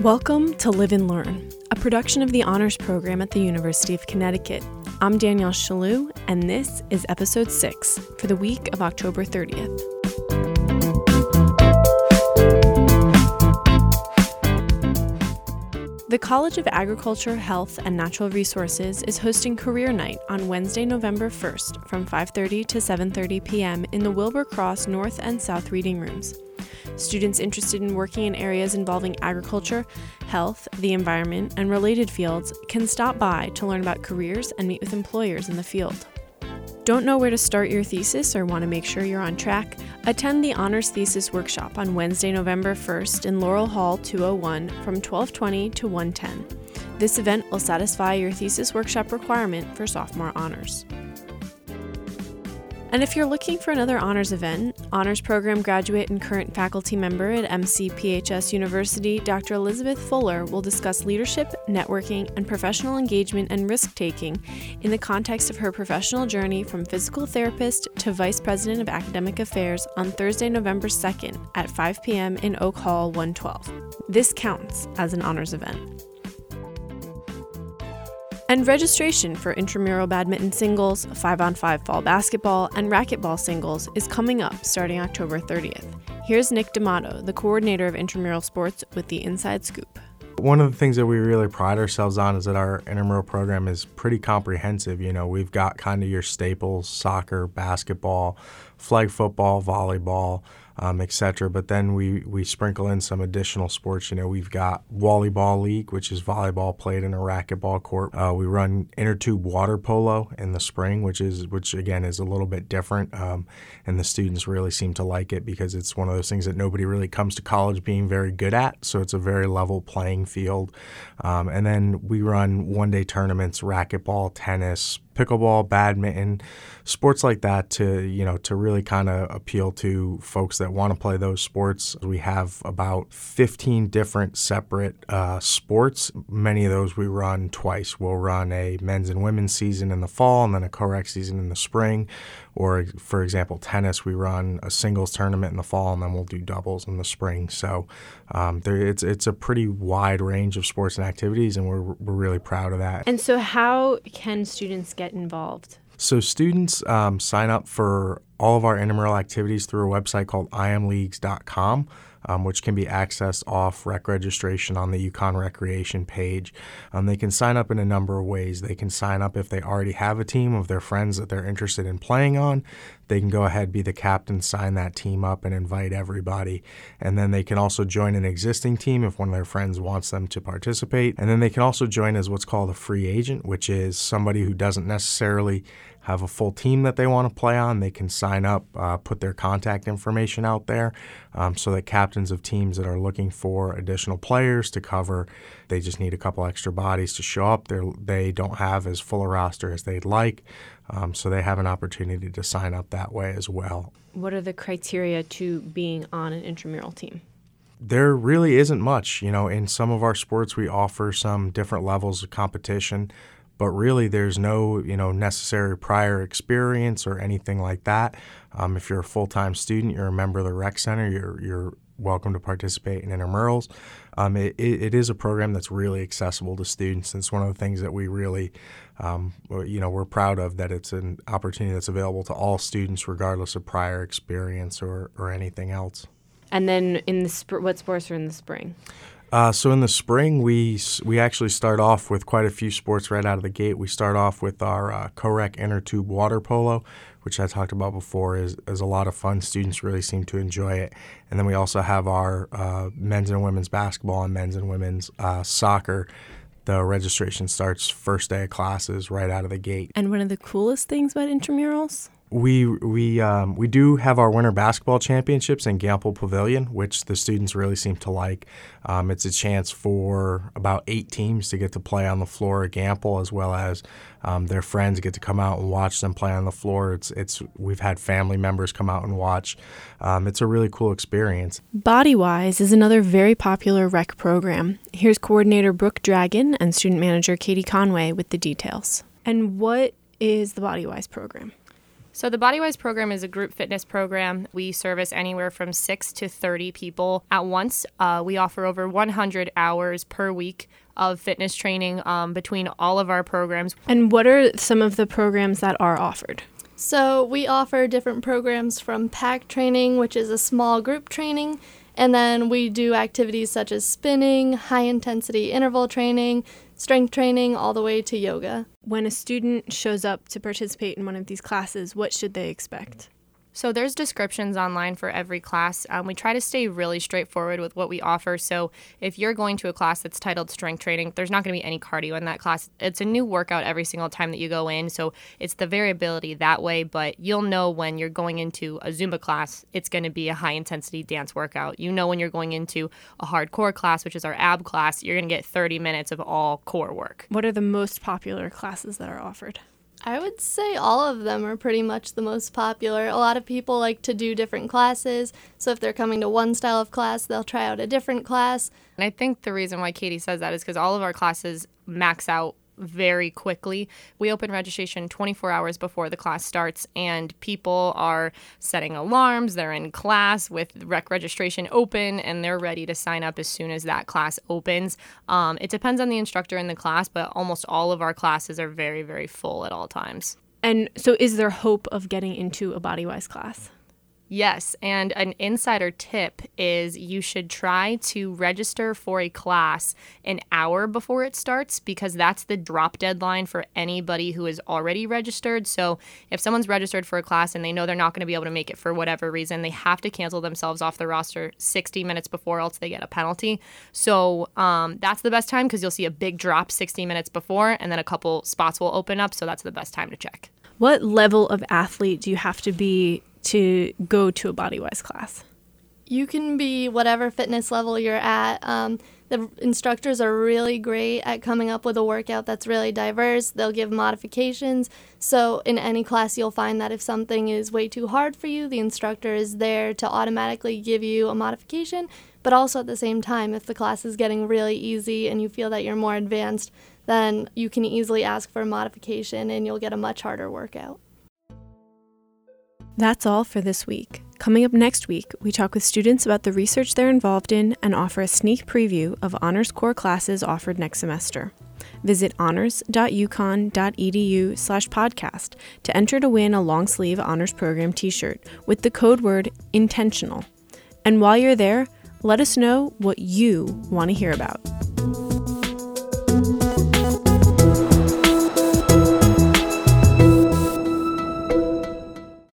Welcome to Live and Learn, a production of the Honors Program at the University of Connecticut. I'm Danielle Shalou, and this is episode 6 for the week of October 30th. The College of Agriculture, Health, and Natural Resources is hosting Career Night on Wednesday, November 1st from 5:30 to 7:30 p.m. in the Wilbur Cross North and South reading rooms. Students interested in working in areas involving agriculture, health, the environment, and related fields can stop by to learn about careers and meet with employers in the field. Don't know where to start your thesis or want to make sure you're on track? Attend the Honors Thesis Workshop on Wednesday, November 1st in Laurel Hall 201 from 1220 to 110. This event will satisfy your thesis workshop requirement for sophomore honors. And if you're looking for another honors event, honors program graduate and current faculty member at MCPHS University, Dr. Elizabeth Fuller will discuss leadership, networking, and professional engagement and risk taking in the context of her professional journey from physical therapist to vice president of academic affairs on Thursday, November 2nd at 5 p.m. in Oak Hall 112. This counts as an honors event. And registration for intramural badminton singles, 5 on 5 fall basketball, and racquetball singles is coming up starting October 30th. Here's Nick D'Amato, the coordinator of intramural sports, with the inside scoop. One of the things that we really pride ourselves on is that our intramural program is pretty comprehensive. You know, we've got kind of your staples soccer, basketball, flag football, volleyball, um, etc. But then we, we sprinkle in some additional sports. You know, we've got wallyball league, which is volleyball played in a racquetball court. Uh, we run inner tube water polo in the spring, which is which again is a little bit different, um, and the students really seem to like it because it's one of those things that nobody really comes to college being very good at. So it's a very level playing field. Um, and then we run one day tournaments, racquetball, tennis, pickleball, badminton, sports like that to you know to really kind of appeal to folks that want to play those sports. We have about 15 different separate uh, sports. Many of those we run twice. We'll run a men's and women's season in the fall, and then a co-rec season in the spring. Or for example, tennis, we run a singles tournament in the fall, and then we'll do doubles in the spring. So um, there, it's it's a pretty wide range of sports and activities, and we're we're really proud of that. And so, how can students get involved? So students um, sign up for all of our intramural activities through a website called imleagues.com um, which can be accessed off rec registration on the UConn Recreation page. Um, they can sign up in a number of ways. They can sign up if they already have a team of their friends that they're interested in playing on. They can go ahead, be the captain, sign that team up, and invite everybody. And then they can also join an existing team if one of their friends wants them to participate. And then they can also join as what's called a free agent, which is somebody who doesn't necessarily have a full team that they want to play on, they can sign up, uh, put their contact information out there um, so that captains of teams that are looking for additional players to cover, they just need a couple extra bodies to show up. They're, they don't have as full a roster as they'd like, um, so they have an opportunity to sign up that way as well. What are the criteria to being on an intramural team? there really isn't much. You know, in some of our sports, we offer some different levels of competition but really there's no you know necessary prior experience or anything like that. Um, if you're a full-time student, you're a member of the rec center, you're you're welcome to participate in intramurals. Um, it, it is a program that's really accessible to students. It's one of the things that we really, um, you know, we're proud of that it's an opportunity that's available to all students regardless of prior experience or, or anything else. And then in the sp- what sports are in the spring? Uh, so in the spring, we we actually start off with quite a few sports right out of the gate. We start off with our uh, inner tube water polo, which I talked about before, is is a lot of fun. Students really seem to enjoy it. And then we also have our uh, men's and women's basketball and men's and women's uh, soccer. The registration starts first day of classes right out of the gate. And one of the coolest things about intramurals we we um, we do have our winter basketball championships in Gampel Pavilion, which the students really seem to like. Um, it's a chance for about eight teams to get to play on the floor at Gampel, as well as um, their friends get to come out and watch them play on the floor. It's it's we've had family members come out and watch. Um, it's a really cool experience. Bodywise is another very popular rec program. Here's coordinator Brooke Dragon and student manager Katie Conway with the details. And what is the Bodywise program? So, the Bodywise program is a group fitness program. We service anywhere from six to 30 people at once. Uh, we offer over 100 hours per week of fitness training um, between all of our programs. And what are some of the programs that are offered? So, we offer different programs from pack training, which is a small group training, and then we do activities such as spinning, high intensity interval training, strength training, all the way to yoga. When a student shows up to participate in one of these classes, what should they expect? So there's descriptions online for every class. Um, we try to stay really straightforward with what we offer. So if you're going to a class that's titled strength training, there's not going to be any cardio in that class. It's a new workout every single time that you go in. So it's the variability that way, but you'll know when you're going into a Zumba class, it's going to be a high intensity dance workout. You know when you're going into a hardcore class, which is our ab class, you're going to get 30 minutes of all core work. What are the most popular classes that are offered? I would say all of them are pretty much the most popular. A lot of people like to do different classes, so if they're coming to one style of class, they'll try out a different class. And I think the reason why Katie says that is because all of our classes max out very quickly. We open registration 24 hours before the class starts, and people are setting alarms. They're in class with rec registration open, and they're ready to sign up as soon as that class opens. Um, it depends on the instructor in the class, but almost all of our classes are very, very full at all times. And so, is there hope of getting into a Bodywise class? Yes, and an insider tip is you should try to register for a class an hour before it starts because that's the drop deadline for anybody who is already registered. So, if someone's registered for a class and they know they're not going to be able to make it for whatever reason, they have to cancel themselves off the roster 60 minutes before, else they get a penalty. So, um, that's the best time because you'll see a big drop 60 minutes before, and then a couple spots will open up. So, that's the best time to check. What level of athlete do you have to be to go to a Bodywise class? You can be whatever fitness level you're at. Um, the instructors are really great at coming up with a workout that's really diverse. They'll give modifications. So, in any class, you'll find that if something is way too hard for you, the instructor is there to automatically give you a modification. But also at the same time, if the class is getting really easy and you feel that you're more advanced, then you can easily ask for a modification and you'll get a much harder workout. That's all for this week. Coming up next week, we talk with students about the research they're involved in and offer a sneak preview of honors core classes offered next semester. Visit honors.uconn.edu slash podcast to enter to win a long sleeve honors program t shirt with the code word intentional. And while you're there, let us know what you want to hear about.